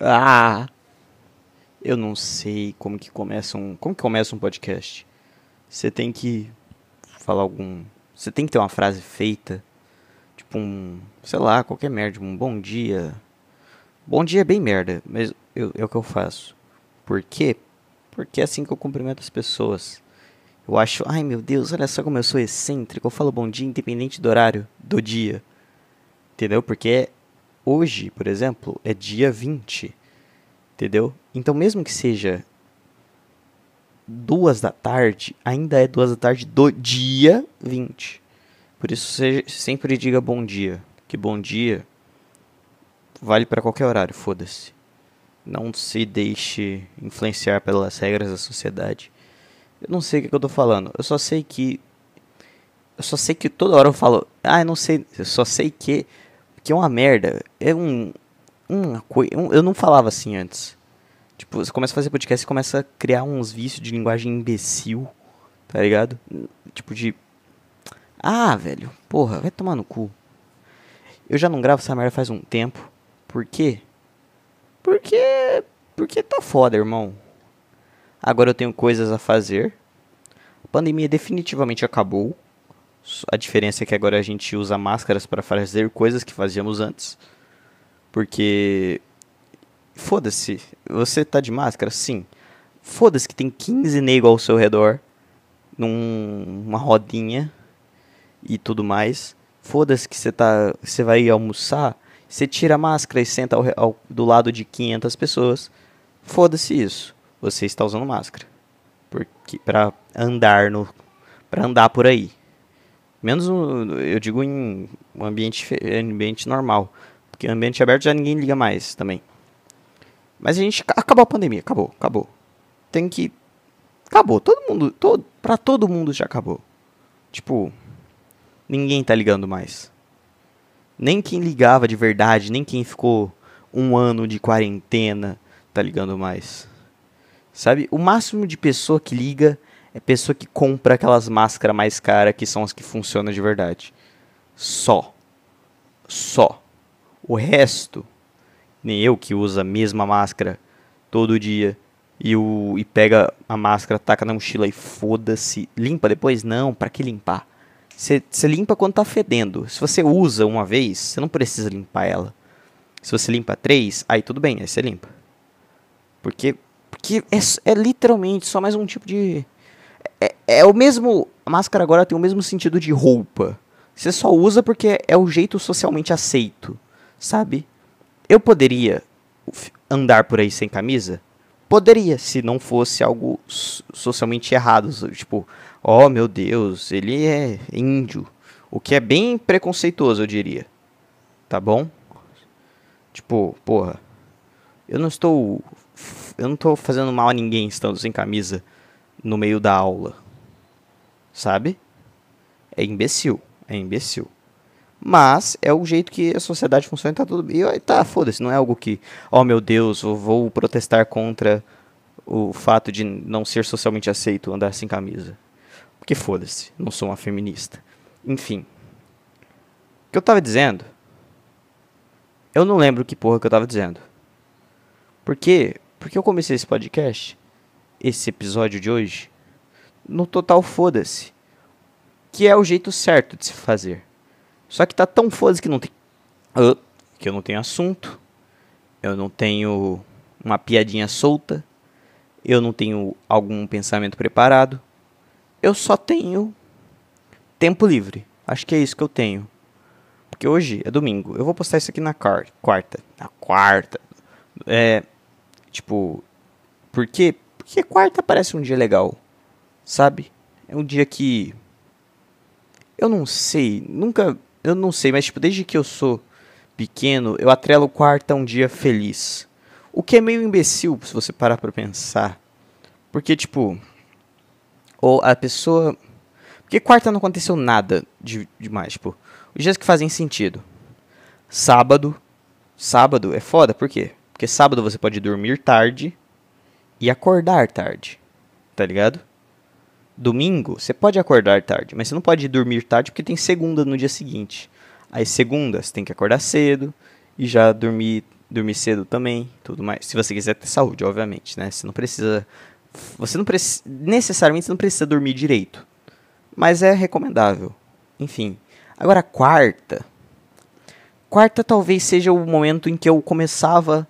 Ah! Eu não sei como que começa um, como que começa um podcast. Você tem que falar algum, você tem que ter uma frase feita, tipo um, sei lá, qualquer merda, um bom dia. Bom dia é bem merda, mas eu, é o que eu faço. Por quê? Porque é assim que eu cumprimento as pessoas. Eu acho, ai meu Deus, olha só como eu sou excêntrico. Eu falo bom dia independente do horário do dia. Entendeu? Porque hoje, por exemplo, é dia 20. Entendeu? Então, mesmo que seja duas da tarde, ainda é duas da tarde do dia 20. Por isso, sempre diga bom dia. Que bom dia vale para qualquer horário, foda-se. Não se deixe influenciar pelas regras da sociedade. Eu não sei o que eu tô falando. Eu só sei que. Eu só sei que toda hora eu falo. Ah, eu não sei. Eu só sei que que é uma merda. É um. Uma. Um, eu não falava assim antes. Tipo, você começa a fazer podcast e começa a criar uns vícios de linguagem imbecil. Tá ligado? Tipo de. Ah, velho. Porra, vai tomar no cu. Eu já não gravo essa merda faz um tempo. Por quê? Porque. Porque tá foda, irmão. Agora eu tenho coisas a fazer. A pandemia definitivamente acabou. A diferença é que agora a gente usa máscaras para fazer coisas que fazíamos antes. Porque. Foda-se. Você tá de máscara? Sim. Foda-se que tem 15 negros ao seu redor. Numa rodinha. E tudo mais. Foda-se que você tá. Você vai almoçar. Você tira a máscara e senta ao, ao, do lado de 500 pessoas. Foda-se isso. Você está usando máscara. Porque para andar no para andar por aí. Menos, eu digo em um ambiente, ambiente normal. Porque ambiente aberto já ninguém liga mais também. Mas a gente. Acabou a pandemia, acabou, acabou. Tem que. Acabou, todo mundo. Todo, pra todo mundo já acabou. Tipo. Ninguém tá ligando mais. Nem quem ligava de verdade, nem quem ficou um ano de quarentena tá ligando mais. Sabe? O máximo de pessoa que liga é pessoa que compra aquelas máscaras mais caras que são as que funcionam de verdade. Só. Só. O resto, nem eu que usa a mesma máscara todo dia e, o, e pega a máscara, taca na mochila e foda-se. Limpa depois? Não, para que limpar? Você limpa quando tá fedendo. Se você usa uma vez, você não precisa limpar ela. Se você limpa três, aí tudo bem, aí você limpa. Porque, porque é, é literalmente só mais um tipo de é, é o mesmo. A máscara agora tem o mesmo sentido de roupa. Você só usa porque é o jeito socialmente aceito, sabe? Eu poderia andar por aí sem camisa? Poderia, se não fosse algo socialmente errado. Tipo, oh meu Deus, ele é índio. O que é bem preconceituoso, eu diria. Tá bom? Tipo, porra. Eu não estou. Eu não estou fazendo mal a ninguém estando sem camisa no meio da aula. Sabe? É imbecil. É imbecil. Mas é o jeito que a sociedade funciona e tá tudo bem. E tá, foda-se, não é algo que, oh meu Deus, eu vou protestar contra o fato de não ser socialmente aceito andar sem camisa. Porque foda-se, não sou uma feminista. Enfim. O que eu tava dizendo? Eu não lembro que porra que eu tava dizendo. Por quê? Porque eu comecei esse podcast esse episódio de hoje no total foda-se. Que é o jeito certo de se fazer. Só que tá tão foda-se que não tem. Que eu não tenho assunto. Eu não tenho uma piadinha solta. Eu não tenho algum pensamento preparado. Eu só tenho tempo livre. Acho que é isso que eu tenho. Porque hoje é domingo. Eu vou postar isso aqui na quarta. Na quarta. É. Tipo. Porque porque quarta parece um dia legal, sabe? É um dia que. Eu não sei, nunca. Eu não sei, mas tipo, desde que eu sou pequeno, eu atrelo quarta a um dia feliz. O que é meio imbecil se você parar pra pensar. Porque, tipo. Ou a pessoa. Porque quarta não aconteceu nada de demais, tipo. Os dias que fazem sentido. Sábado. Sábado é foda, por quê? Porque sábado você pode dormir tarde e acordar tarde, tá ligado? Domingo, você pode acordar tarde, mas você não pode dormir tarde porque tem segunda no dia seguinte. Aí segunda, você tem que acordar cedo e já dormir dormir cedo também, tudo mais. Se você quiser ter saúde, obviamente, né? Você não precisa você não precisa necessariamente não precisa dormir direito, mas é recomendável. Enfim. Agora quarta, quarta talvez seja o momento em que eu começava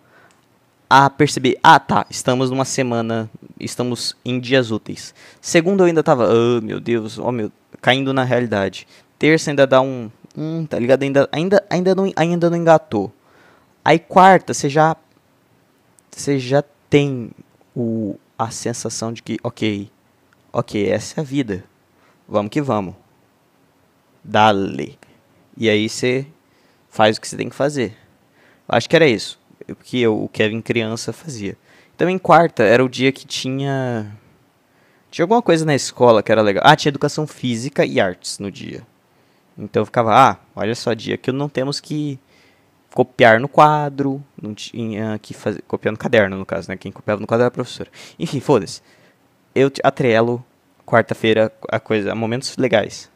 a perceber, ah, tá, estamos numa semana, estamos em dias úteis. Segunda eu ainda tava, oh, meu Deus, oh meu, caindo na realidade. Terça ainda dá um, hum, tá ligado? Ainda ainda ainda não ainda não engatou. Aí quarta, você já você já tem o a sensação de que, OK, OK, essa é a vida. Vamos que vamos. Dale. E aí você faz o que você tem que fazer. Acho que era isso que o Kevin criança fazia. Também quarta era o dia que tinha tinha alguma coisa na escola que era legal. Ah, tinha educação física e artes no dia. Então eu ficava, ah, olha só, dia que não temos que copiar no quadro, não tinha que fazer, copiar no caderno, no caso, né? Quem copiava no quadro era a professora. Enfim, foda-se. Eu atrelo quarta-feira a coisa, a momentos legais.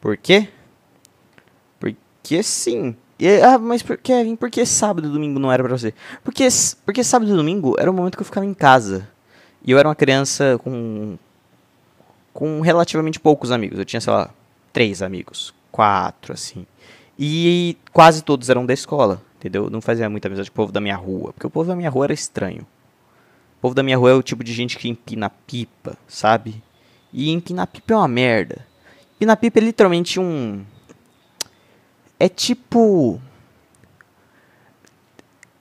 Por quê? Porque sim. E, ah, mas por, Kevin, por que sábado e domingo não era pra você? Porque, porque sábado e domingo era o momento que eu ficava em casa. E eu era uma criança com. com relativamente poucos amigos. Eu tinha, sei lá, três amigos. Quatro, assim. E quase todos eram da escola, entendeu? Não fazia muita amizade com o povo da minha rua. Porque o povo da minha rua era estranho. O povo da minha rua é o tipo de gente que empina pipa, sabe? E empinar pipa é uma merda. Empinar pipa é literalmente um é tipo.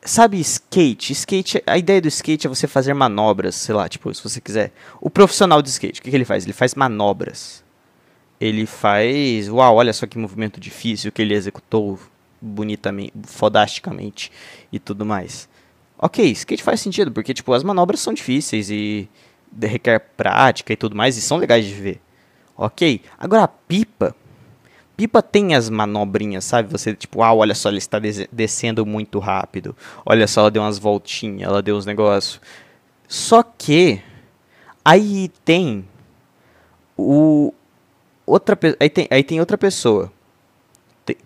Sabe skate? Skate, a ideia do skate é você fazer manobras, sei lá, tipo, se você quiser. O profissional de skate, o que, que ele faz? Ele faz manobras. Ele faz. Uau, olha só que movimento difícil que ele executou bonitamente, fodasticamente e tudo mais. Ok, skate faz sentido, porque tipo, as manobras são difíceis e requer prática e tudo mais, e são legais de ver. Ok, agora a pipa Pipa tem as manobrinhas, sabe? Você, tipo, ah, olha só, ela está descendo muito rápido. Olha só, ela deu umas voltinhas, ela deu uns negócios. Só que aí tem o outra aí tem, aí tem outra pessoa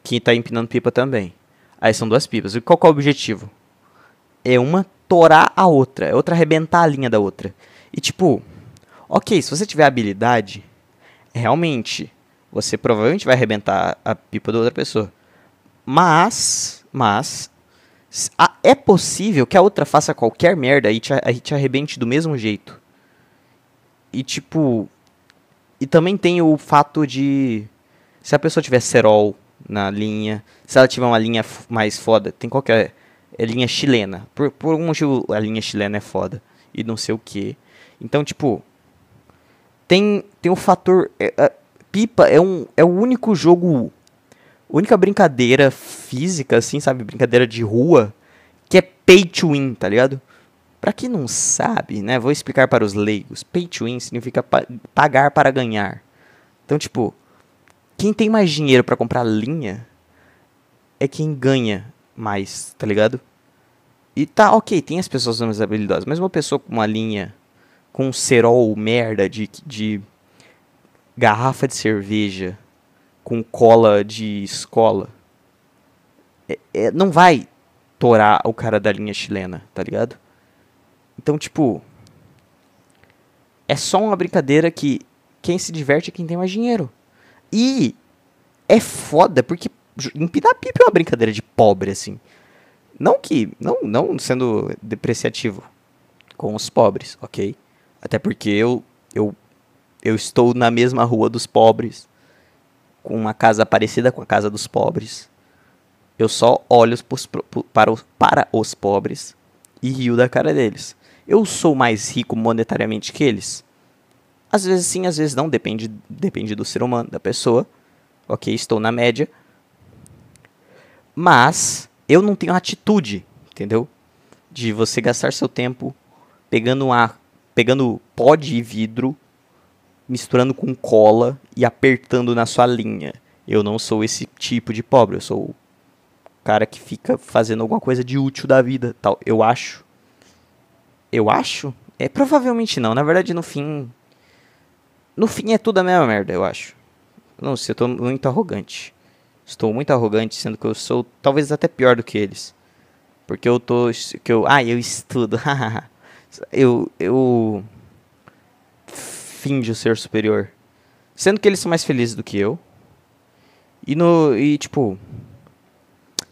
que está empinando pipa também. Aí são duas pipas. E qual é o objetivo? É uma torar a outra, é outra arrebentar a linha da outra. E tipo, ok, se você tiver habilidade, realmente você provavelmente vai arrebentar a pipa da outra pessoa. Mas, mas, é possível que a outra faça qualquer merda e te, te arrebente do mesmo jeito. E tipo, e também tem o fato de se a pessoa tiver cerol na linha, se ela tiver uma linha mais foda, tem qualquer é linha chilena. Por, por algum motivo a linha chilena é foda e não sei o que. Então, tipo, tem tem o fator é, é, Pipa é, um, é o único jogo, única brincadeira física, assim, sabe? Brincadeira de rua, que é pay to win, tá ligado? Pra quem não sabe, né? Vou explicar para os leigos. Pay to win significa pa pagar para ganhar. Então, tipo, quem tem mais dinheiro para comprar linha é quem ganha mais, tá ligado? E tá, ok, tem as pessoas mais habilidosas, mas uma pessoa com uma linha com um cerol merda de, de garrafa de cerveja com cola de escola, é, é, não vai torar o cara da linha chilena, tá ligado? Então, tipo, é só uma brincadeira que quem se diverte é quem tem mais dinheiro. E é foda, porque empinar pipa é uma brincadeira de pobre, assim. Não que. Não, não sendo depreciativo com os pobres, ok? Até porque eu, eu eu estou na mesma rua dos pobres, com uma casa parecida com a casa dos pobres. Eu só olho para os, para os pobres e rio da cara deles. Eu sou mais rico monetariamente que eles? Às vezes sim, às vezes não, depende, depende do ser humano, da pessoa. Ok, estou na média. Mas eu não tenho atitude, entendeu? De você gastar seu tempo pegando, uma, pegando pó de vidro misturando com cola e apertando na sua linha. Eu não sou esse tipo de pobre, eu sou o cara que fica fazendo alguma coisa de útil da vida, tal. Eu acho. Eu acho? É provavelmente não. Na verdade, no fim, no fim é tudo a mesma merda, eu acho. Não sei, eu tô muito arrogante. Estou muito arrogante, sendo que eu sou talvez até pior do que eles. Porque eu tô. Que eu, ah, eu estudo. eu. Eu. Finjo ser superior. Sendo que eles são mais felizes do que eu. E no. E tipo. O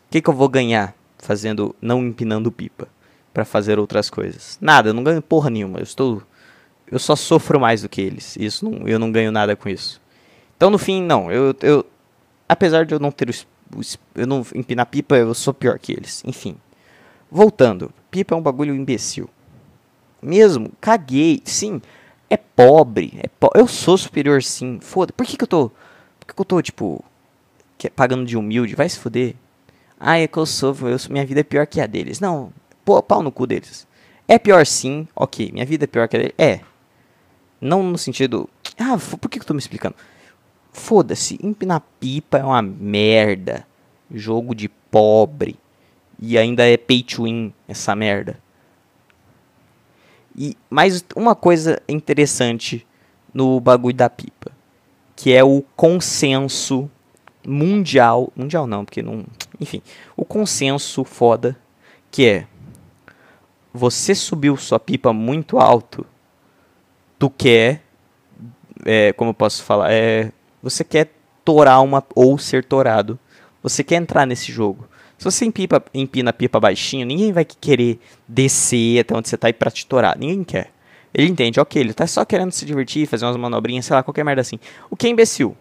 que, que eu vou ganhar fazendo. Não empinando pipa? para fazer outras coisas. Nada, eu não ganho porra nenhuma. Eu estou. Eu só sofro mais do que eles. Isso não, eu não ganho nada com isso. Então no fim, não. Eu, eu apesar de eu não ter o, eu não empinar pipa, eu sou pior que eles. Enfim. Voltando, pipa é um bagulho imbecil. Mesmo, caguei. Sim, é pobre. É po eu sou superior, sim. Foda. Por que, que eu tô. Por que, que eu tô, tipo. Que, pagando de humilde? Vai se fuder. Ah, é que eu sou. Eu, minha vida é pior que a deles. Não, pô, pau no cu deles. É pior sim, ok. Minha vida é pior que a deles. É. Não no sentido. Ah, por que, que eu tô me explicando? Foda-se, empinar pipa é uma merda. Jogo de pobre. E ainda é pay to win essa merda. E mais uma coisa interessante no bagulho da pipa, que é o consenso mundial, mundial não, porque não, enfim, o consenso foda que é você subiu sua pipa muito alto, tu quer, é, como eu posso falar, é, você quer torar uma ou ser torado, você quer entrar nesse jogo. Se você empina, empina a pipa baixinho, ninguém vai querer descer até onde você tá e pra te torar. Ninguém quer. Ele entende, ok, ele tá só querendo se divertir, fazer umas manobrinhas, sei lá, qualquer merda assim. O que é imbecil?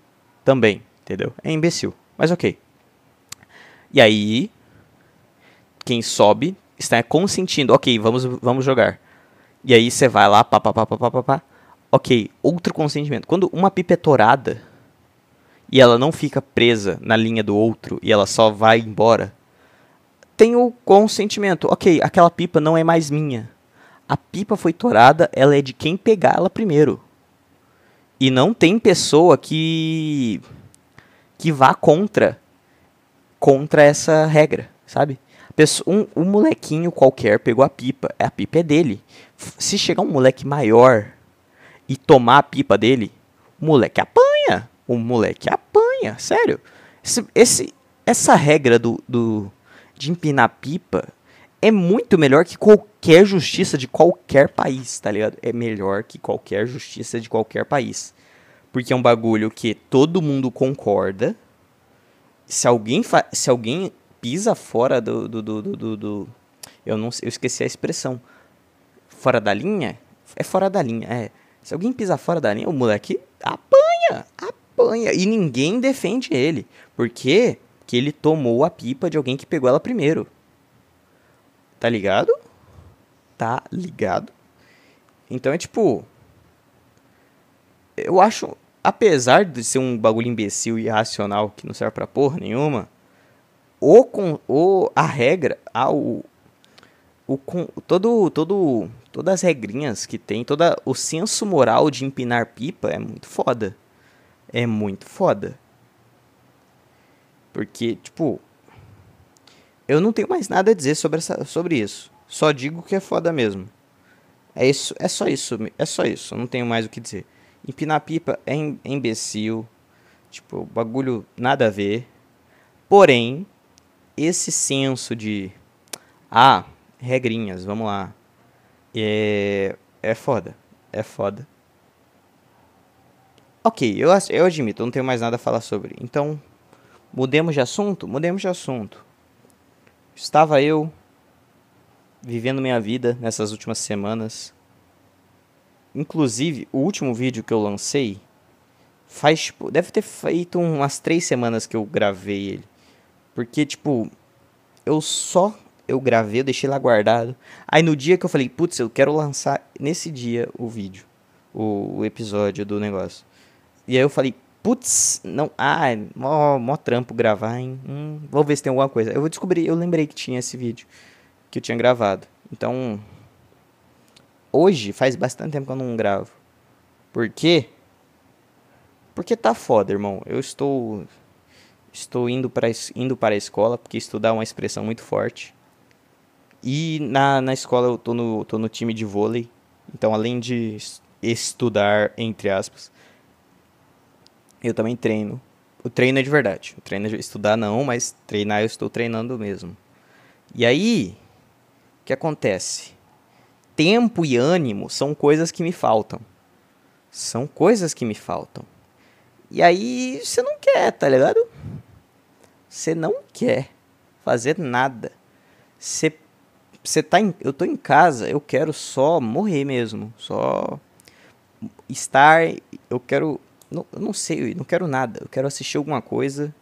Também, entendeu? É imbecil. Mas ok. E aí, quem sobe está consentindo, ok, vamos, vamos jogar. E aí você vai lá, pá, pá, pá, pá, pá, pá, pá. Ok, outro consentimento. Quando uma pipa é torada e ela não fica presa na linha do outro e ela só vai embora, tem o consentimento. Ok, aquela pipa não é mais minha. A pipa foi torada, ela é de quem pegar ela primeiro. E não tem pessoa que que vá contra contra essa regra, sabe? Um, um molequinho qualquer pegou a pipa, a pipa é dele. Se chegar um moleque maior e tomar a pipa dele, o moleque apanha. O moleque apanha, sério. Esse, esse essa regra do, do de empinar pipa é muito melhor que qualquer justiça de qualquer país, tá ligado? É melhor que qualquer justiça de qualquer país. Porque é um bagulho que todo mundo concorda. Se alguém, se alguém pisa fora do, do, do, do, do, eu não eu esqueci a expressão. Fora da linha? É fora da linha, é. Se alguém pisa fora da linha, o moleque apanha, apanha. E ninguém defende ele. Por quê? Que ele tomou a pipa de alguém que pegou ela primeiro. Tá ligado? Tá ligado? Então é tipo. Eu acho. Apesar de ser um bagulho imbecil e irracional que não serve pra porra nenhuma, o, com, o, a regra, a, o, o, com, todo, todo, todas as regrinhas que tem, todo o senso moral de empinar pipa é muito foda. É muito foda. Porque, tipo, eu não tenho mais nada a dizer sobre, essa, sobre isso. Só digo que é foda mesmo. É isso, é só isso, é só isso. Não tenho mais o que dizer. Empinar pipa é, é imbecil. Tipo, bagulho nada a ver. Porém, esse senso de ah, regrinhas, vamos lá. É é foda. É foda. Ok, eu, eu admito, eu não tenho mais nada a falar sobre. Então, Mudemos de assunto? Mudemos de assunto. Estava eu vivendo minha vida nessas últimas semanas. Inclusive, o último vídeo que eu lancei faz, tipo, deve ter feito umas três semanas que eu gravei ele. Porque, tipo, eu só eu gravei, eu deixei lá guardado. Aí no dia que eu falei, putz, eu quero lançar nesse dia o vídeo, o, o episódio do negócio. E aí eu falei, Putz, não. Ah, mó, mó trampo gravar, hein? Hum, vou ver se tem alguma coisa. Eu vou descobrir, eu lembrei que tinha esse vídeo que eu tinha gravado. Então. Hoje faz bastante tempo que eu não gravo. Por quê? Porque tá foda, irmão. Eu estou. Estou indo para, indo para a escola, porque estudar é uma expressão muito forte. E na, na escola eu tô no, tô no time de vôlei. Então, além de estudar, entre aspas, eu também treino. O treino é de verdade. O treino é estudar não, mas treinar eu estou treinando mesmo. E aí, O que acontece? Tempo e ânimo são coisas que me faltam. São coisas que me faltam. E aí você não quer, tá ligado? Você não quer fazer nada. Você você tá em, eu tô em casa, eu quero só morrer mesmo, só estar, eu quero não, eu não sei, eu não quero nada, eu quero assistir alguma coisa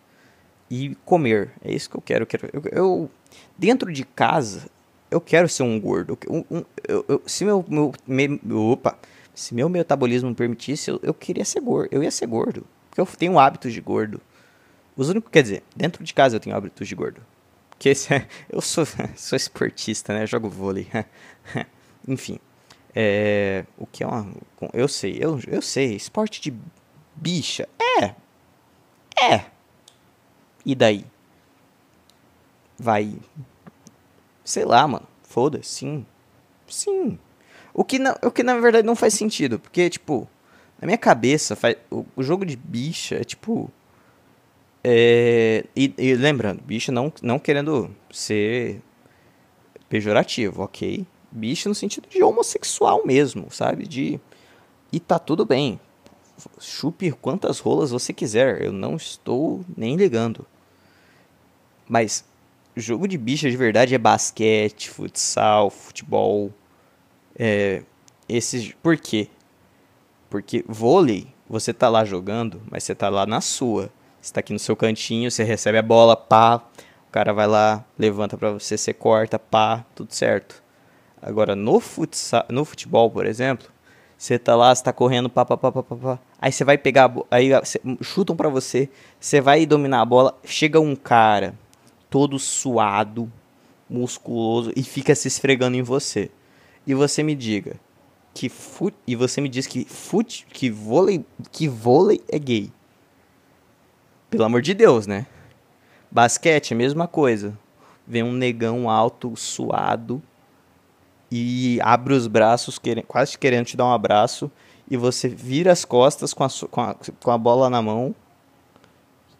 e comer. É isso que eu quero. Eu, quero, eu, eu dentro de casa, eu quero ser um gordo. Um, um, eu, se meu, meu, meu, opa, se meu metabolismo me permitisse, eu, eu queria ser gordo. Eu ia ser gordo, porque eu tenho hábitos de gordo. Os únicos, quer dizer, dentro de casa eu tenho hábitos de gordo. Porque esse é, eu sou, sou esportista, né? Eu jogo vôlei. Enfim. É, o que é uma. Eu sei, eu, eu sei. Esporte de bicha. É. É. E daí? Vai. Sei lá, mano. Foda-se, sim. Sim. O que, não, o que na verdade não faz sentido. Porque, tipo, na minha cabeça, faz, o, o jogo de bicha é tipo é, e, e, lembrando, bicho não, não querendo ser pejorativo, ok? Bicho no sentido de homossexual mesmo, sabe? De. E tá tudo bem. Chupe quantas rolas você quiser, eu não estou nem ligando. Mas jogo de bicha de verdade é basquete, futsal, futebol. É, esses, por quê? Porque vôlei, você tá lá jogando, mas você tá lá na sua. Você tá aqui no seu cantinho, você recebe a bola, pá. O cara vai lá, levanta para você, você corta, pá, tudo certo. Agora, no, futsal, no futebol, por exemplo, você tá lá, você tá correndo, pá, pá, pá, pá, pá, pá. Aí você vai pegar, aí chutam para você, você vai dominar a bola, chega um cara todo suado, musculoso e fica se esfregando em você. E você me diga que fut, e você me diz que fut, que vôlei, que vôlei é gay. Pelo amor de Deus, né? Basquete, mesma coisa. Vem um negão alto, suado, e abre os braços, quase querendo te dar um abraço, e você vira as costas com a, com a, com a bola na mão,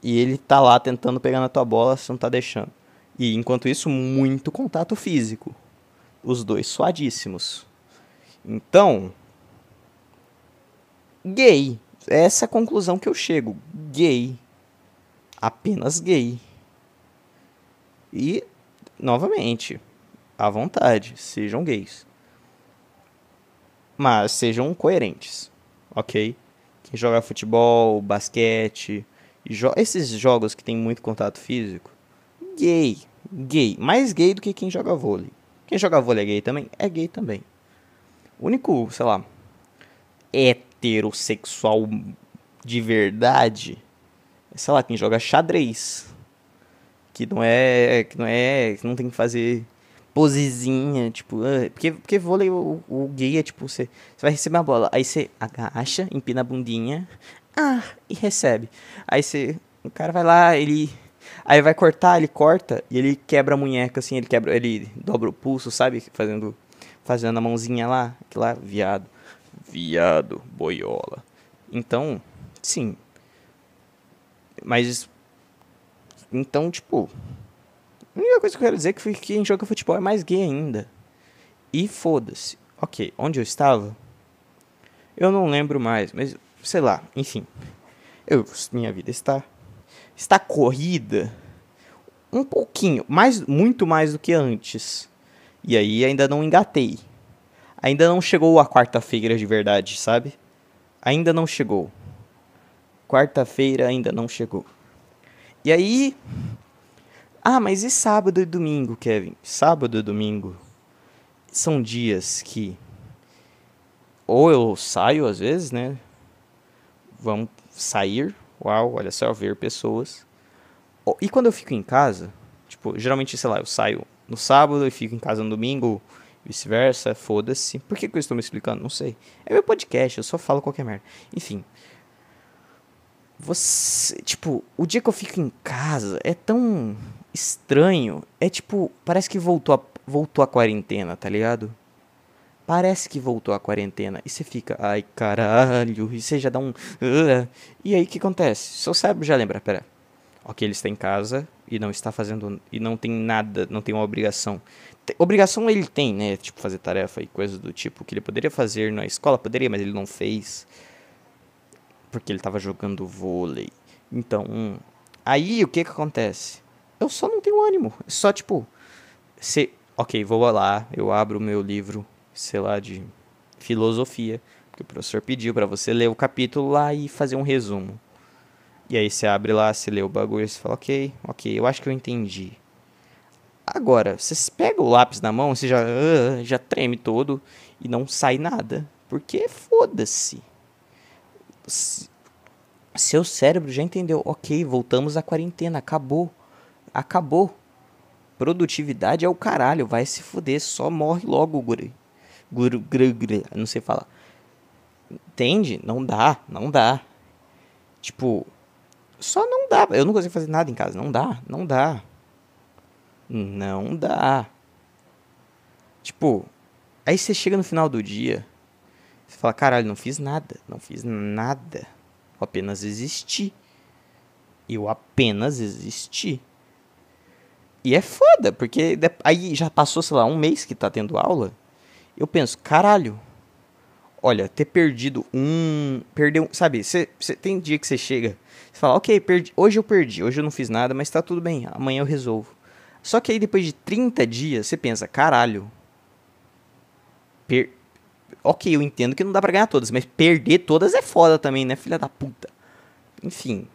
e ele tá lá tentando pegar na tua bola, você não tá deixando. E enquanto isso, muito contato físico. Os dois suadíssimos. Então, gay. Essa é a conclusão que eu chego. Gay apenas gay. E, novamente, à vontade, sejam gays. Mas sejam coerentes, ok? Quem joga futebol, basquete, jo esses jogos que tem muito contato físico, gay, gay, mais gay do que quem joga vôlei. Quem joga vôlei é gay também? É gay também. O único, sei lá, heterossexual de verdade sei lá, quem joga xadrez. Que não é. Que não é. Que não tem que fazer posezinha, tipo. Ah, porque, porque vôlei, o, o gay é tipo, você, você vai receber a bola, aí você agacha, empina a bundinha, ah, e recebe. Aí você. O cara vai lá, ele. Aí vai cortar, ele corta e ele quebra a munheca, assim, ele quebra. Ele dobra o pulso, sabe? Fazendo. Fazendo a mãozinha lá, aquilo lá, viado. Viado, boiola. Então, sim, mas. Então, tipo. A única coisa que eu quero dizer é que quem joga futebol é mais gay ainda. E foda-se. Ok, onde eu estava? Eu não lembro mais, mas sei lá, enfim. Eu, minha vida está. Está corrida um pouquinho, mais, muito mais do que antes. E aí ainda não engatei. Ainda não chegou a quarta-feira de verdade, sabe? Ainda não chegou. Quarta-feira ainda não chegou. E aí. Ah, mas e sábado e domingo, Kevin? Sábado e domingo são dias que. Ou eu saio às vezes, né? Vamos sair. Uau, olha só, ver pessoas. E quando eu fico em casa, tipo, geralmente, sei lá, eu saio no sábado e fico em casa no domingo, vice-versa, foda-se. Por que, que eu estou me explicando? Não sei. É meu podcast, eu só falo qualquer merda. Enfim. Você, tipo, o dia que eu fico em casa é tão estranho. É tipo, parece que voltou a, voltou a quarentena, tá ligado? Parece que voltou a quarentena. E você fica, ai caralho. E você já dá um. Uh, e aí o que acontece? Seu cérebro já lembra, pera. Ok, ele está em casa e não está fazendo. E não tem nada, não tem uma obrigação. Obrigação ele tem, né? Tipo, fazer tarefa e coisas do tipo que ele poderia fazer na escola, poderia, mas ele não fez. Porque ele estava jogando vôlei. Então, hum, aí o que que acontece? Eu só não tenho ânimo. Só tipo, se, ok, vou lá, eu abro o meu livro, sei lá, de filosofia, porque o professor pediu pra você ler o capítulo lá e fazer um resumo. E aí você abre lá, você lê o bagulho você fala, ok, ok, eu acho que eu entendi. Agora, você pega o lápis na mão, você já, ah, já treme todo e não sai nada. Porque foda-se. Se- Seu cérebro já entendeu, ok, voltamos à quarentena, acabou. Acabou. Produtividade é o caralho, vai se fuder, só morre logo, guri. Guru, gru, não sei falar. Entende? Não dá, não dá. Tipo, só não dá. Eu não consigo fazer nada em casa, não dá, não dá. Não dá. Tipo, aí você chega no final do dia, fala, caralho, não fiz nada, não fiz nada. Eu apenas existi. Eu apenas existi. E é foda, porque aí já passou, sei lá, um mês que tá tendo aula. Eu penso, caralho. Olha, ter perdido um. Perdeu. Sabe, você tem dia que você chega. Você fala, ok, perdi, hoje eu perdi, hoje eu não fiz nada, mas tá tudo bem, amanhã eu resolvo. Só que aí depois de 30 dias, você pensa, caralho. Ok, eu entendo que não dá pra ganhar todas, mas perder todas é foda também, né, filha da puta? Enfim.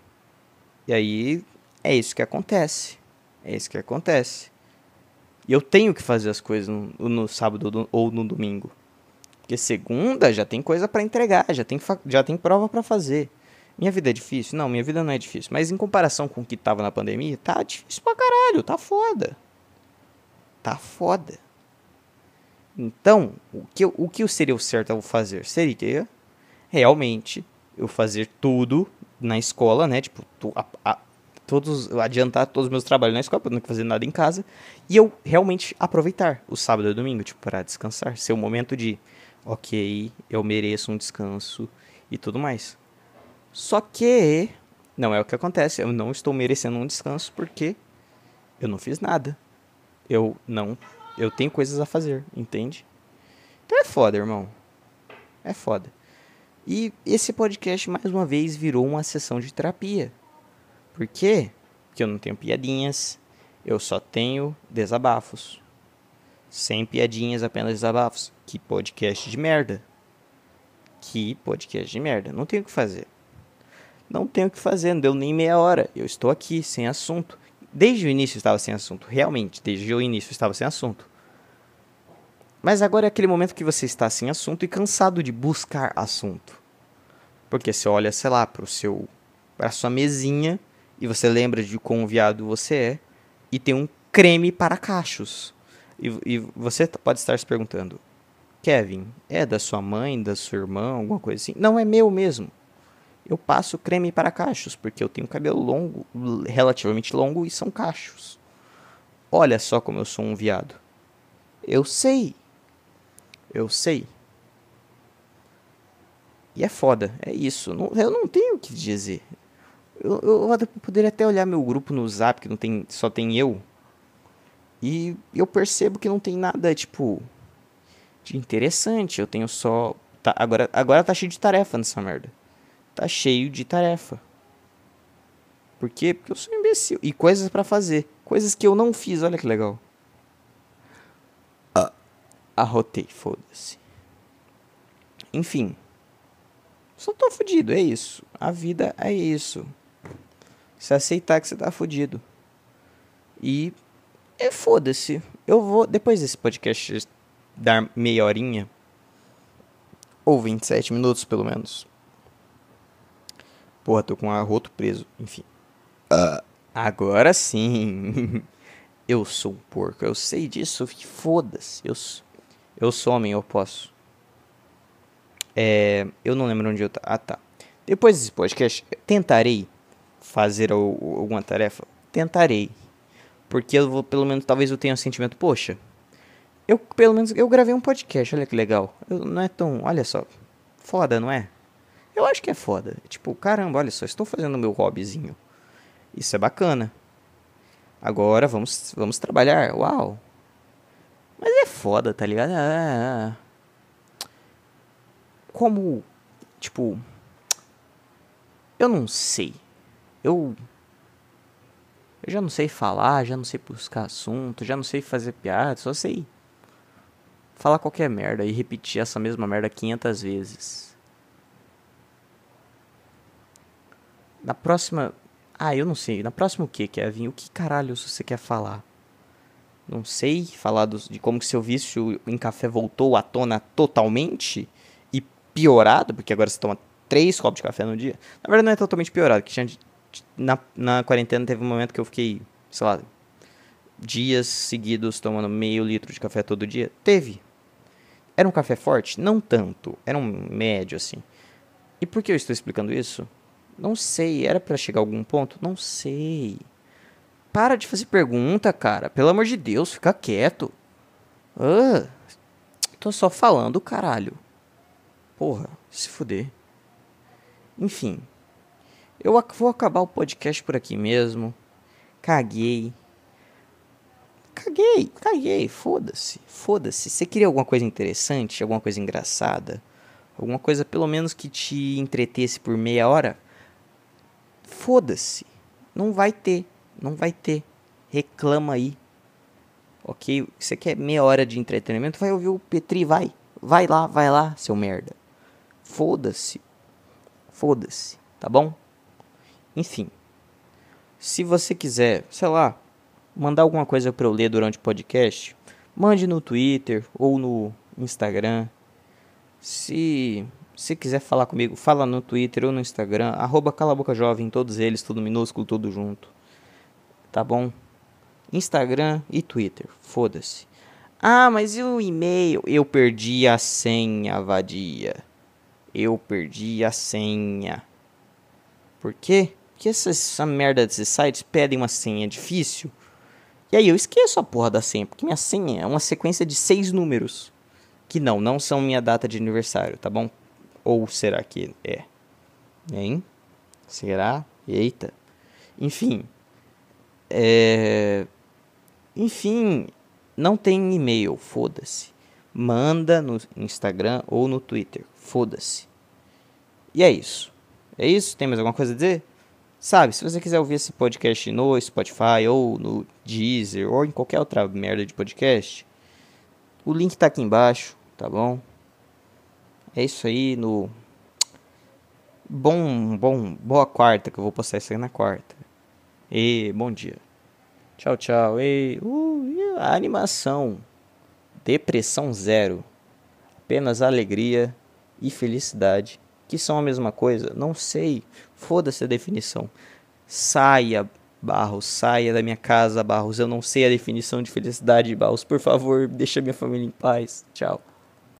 E aí, é isso que acontece. É isso que acontece. E eu tenho que fazer as coisas no, no sábado do- ou no domingo. Porque segunda já tem coisa pra entregar, já tem, já tem prova pra fazer. Minha vida é difícil? Não, minha vida não é difícil. Mas em comparação com o que tava na pandemia, tá difícil pra caralho, tá foda. Tá foda. Então, o que, o que seria o certo eu fazer? Seria realmente eu fazer tudo na escola, né? Tipo, tu- a- a- todos, adiantar todos os meus trabalhos na escola, pra não fazer nada em casa. E eu realmente aproveitar o sábado e o domingo, tipo, para descansar. Ser o momento de, ok, eu mereço um descanso e tudo mais. Só que não é o que acontece. Eu não estou merecendo um descanso porque eu não fiz nada. Eu não. Eu tenho coisas a fazer, entende? Então é foda, irmão. É foda. E esse podcast, mais uma vez, virou uma sessão de terapia. Por quê? Porque eu não tenho piadinhas. Eu só tenho desabafos. Sem piadinhas, apenas desabafos. Que podcast de merda. Que podcast de merda. Não tenho o que fazer. Não tenho o que fazer, não deu nem meia hora. Eu estou aqui, sem assunto. Desde o início estava sem assunto. Realmente, desde o início estava sem assunto. Mas agora é aquele momento que você está sem assunto e cansado de buscar assunto. Porque você olha, sei lá, pro seu, pra sua mesinha e você lembra de quão viado você é e tem um creme para cachos. E, e você pode estar se perguntando, Kevin, é da sua mãe, da sua irmã, alguma coisa assim? Não, é meu mesmo. Eu passo creme para cachos, porque eu tenho cabelo longo, relativamente longo, e são cachos. Olha só como eu sou um viado. Eu sei. Eu sei. E é foda, é isso. Não- eu não tenho o que dizer. Eu, eu até poderia até olhar meu grupo no zap, que não tem, só tem eu. E eu percebo que não tem nada, tipo, de interessante. Eu tenho só. Tá, agora, agora tá cheio de tarefa nessa merda. Tá cheio de tarefa. Por quê? Porque eu sou um imbecil. E coisas pra fazer. Coisas que eu não fiz, olha que legal. Arrotei, foda-se. Enfim. Só tô fudido, é isso. A vida é isso. Se aceitar que você tá fudido. E é foda-se. Eu vou, depois desse podcast dar meia horinha, ou 27 minutos pelo menos. Porra, tô com o arroto preso, enfim. Agora sim. Eu sou um porco, eu sei disso, foda-se. Eu, eu sou homem, eu posso. É, eu não lembro onde eu tá. Ah, tá. Depois desse podcast, tentarei fazer al- alguma tarefa. Tentarei. Porque eu vou, pelo menos, talvez eu tenha um sentimento, poxa. Eu, pelo menos, eu gravei um podcast, olha que legal. Eu- não é tão. Olha só. Foda, não é? Eu acho que é foda. Tipo, caramba, olha só, estou fazendo meu hobbyzinho. Isso é bacana. Agora vamos, vamos trabalhar. Uau. Mas é foda, tá ligado? Ah, como, tipo, eu não sei. Eu eu já não sei falar, já não sei buscar assunto, já não sei fazer piada, só sei falar qualquer merda e repetir essa mesma merda 500 vezes. Na próxima. Ah, eu não sei. Na próxima o que, Kevin? O que caralho você quer falar? Não sei. Falar de como que seu vício em café voltou à tona totalmente e piorado, porque agora você toma três copos de café no dia. Na verdade, não é totalmente piorado, que tinha, na, na quarentena teve um momento que eu fiquei, sei lá, dias seguidos tomando meio litro de café todo dia. Teve. Era um café forte? Não tanto. Era um médio, assim. E por que eu estou explicando isso? Não sei. Era para chegar a algum ponto? Não sei. Para de fazer pergunta, cara. Pelo amor de Deus, fica quieto. Ah, tô só falando, caralho. Porra, se fuder. Enfim. Eu vou acabar o podcast por aqui mesmo. Caguei. Caguei, caguei, foda-se, foda-se. Você queria alguma coisa interessante, alguma coisa engraçada, alguma coisa pelo menos que te entretesse por meia hora? Foda-se, não vai ter, não vai ter. Reclama aí, ok? Você quer meia hora de entretenimento? Vai ouvir o Petri, vai, vai lá, vai lá, seu merda. Foda-se, foda-se, tá bom? Enfim, se você quiser, sei lá, mandar alguma coisa para eu ler durante o podcast, mande no Twitter ou no Instagram. Se se quiser falar comigo, fala no Twitter ou no Instagram, arroba calabocajovem, todos eles, tudo minúsculo, tudo junto. Tá bom? Instagram e Twitter, foda-se. Ah, mas e o e-mail? Eu perdi a senha, vadia. Eu perdi a senha. Por quê? Porque essa, essa merda desses sites pedem uma senha difícil. E aí eu esqueço a porra da senha, porque minha senha é uma sequência de seis números. Que não, não são minha data de aniversário, tá bom? Ou será que é? Hein? Será? Eita. Enfim. É... Enfim, não tem e-mail, foda-se. Manda no Instagram ou no Twitter, foda-se. E é isso. É isso? Tem mais alguma coisa a dizer? Sabe, se você quiser ouvir esse podcast no Spotify ou no Deezer ou em qualquer outra merda de podcast, o link tá aqui embaixo, tá bom? É isso aí no bom, bom, boa quarta que eu vou postar isso aí na quarta. E bom dia. Tchau, tchau. E uh, a animação. Depressão zero. Apenas alegria e felicidade que são a mesma coisa? Não sei. Foda-se a definição. Saia, Barros, saia da minha casa, Barros. Eu não sei a definição de felicidade, Barros. Por favor, deixa minha família em paz. Tchau.